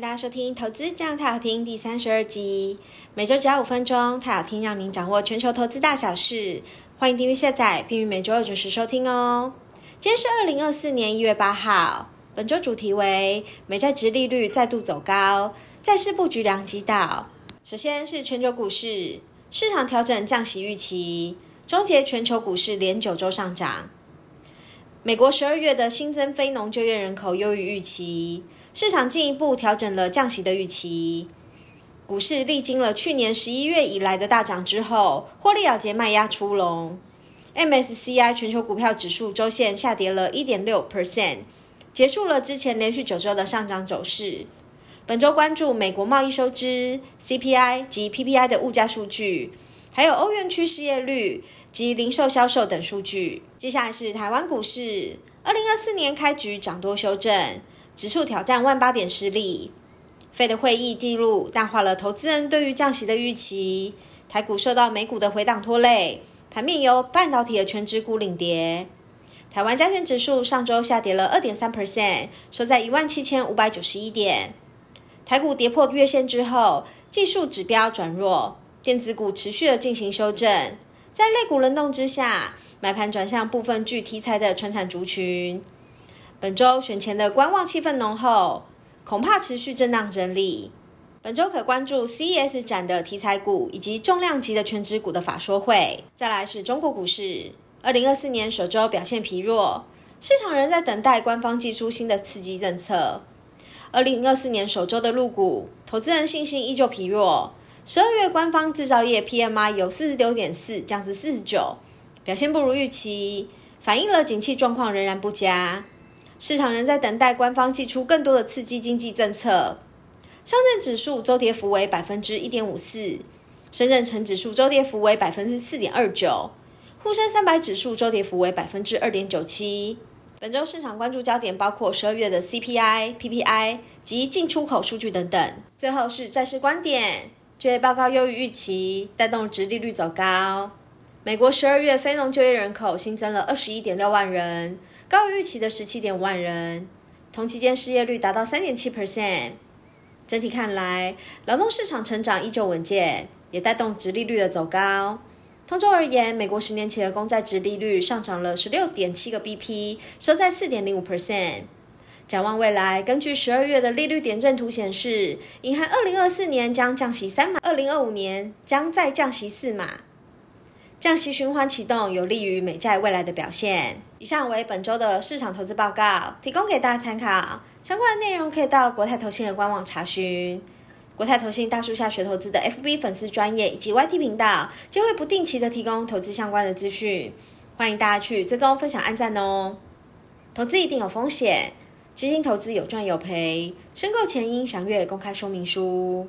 大家收听《投资这样太好听》第三十二集，每周只要五分钟，太好听让您掌握全球投资大小事。欢迎订阅下载，并于每周二准时收听哦。今天是二零二四年一月八号，本周主题为美债殖利率再度走高，债市布局良机到。首先是全球股市，市场调整降息预期，终结全球股市连九周上涨。美国十二月的新增非农就业人口优于预期。市场进一步调整了降息的预期，股市历经了去年十一月以来的大涨之后，获利了结卖压出笼。MSCI 全球股票指数周线下跌了一点六 percent，结束了之前连续九周的上涨走势。本周关注美国贸易收支、CPI 及 PPI 的物价数据，还有欧元区失业率及零售销售等数据。接下来是台湾股市，二零二四年开局涨多修正。指数挑战万八点失利费的会议记录淡化了投资人对于降息的预期。台股受到美股的回档拖累，盘面由半导体的全指股领跌。台湾加权指数上周下跌了二点三 percent，收在一万七千五百九十一点。台股跌破月线之后，技术指标转弱，电子股持续的进行修正。在肋股轮动之下，买盘转向部分具题材的传产族群。本周选前的观望气氛浓厚，恐怕持续震荡整理。本周可关注 CES 展的题材股以及重量级的权值股的法说会。再来是中国股市，二零二四年首周表现疲弱，市场仍在等待官方祭出新的刺激政策。二零二四年首周的入股，投资人信心依旧疲弱。十二月官方制造业 PMI 由四十九点四降至四十九，表现不如预期，反映了景气状况仍然不佳。市场仍在等待官方祭出更多的刺激经济政策。上证指数周跌幅为百分之一点五四，深圳成指数周跌幅为百分之四点二九，沪深三百指数周跌幅为百分之二点九七。本周市场关注焦点包括十二月的 CPI、PPI 及进出口数据等等。最后是债市观点，就业报告优于预期，带动殖利率走高。美国十二月非农就业人口新增了二十一点六万人。高于预期的十七点五万人，同期间失业率达到三点七 percent。整体看来，劳动市场成长依旧稳健，也带动殖利率的走高。通州而言，美国十年期的公债殖利率上涨了十六点七个 BP，收在四点零五 percent。展望未来，根据十二月的利率点阵图显示，银行二零二四年将降息三码，二零二五年将再降息四码。降息循环启动，有利于美债未来的表现。以上为本周的市场投资报告，提供给大家参考。相关的内容可以到国泰投信的官网查询。国泰投信大树下学投资的 FB 粉丝专业以及 YT 频道，将会不定期的提供投资相关的资讯，欢迎大家去追踪、分享、按赞哦。投资一定有风险，基金投资有赚有赔，申购前应详阅公开说明书。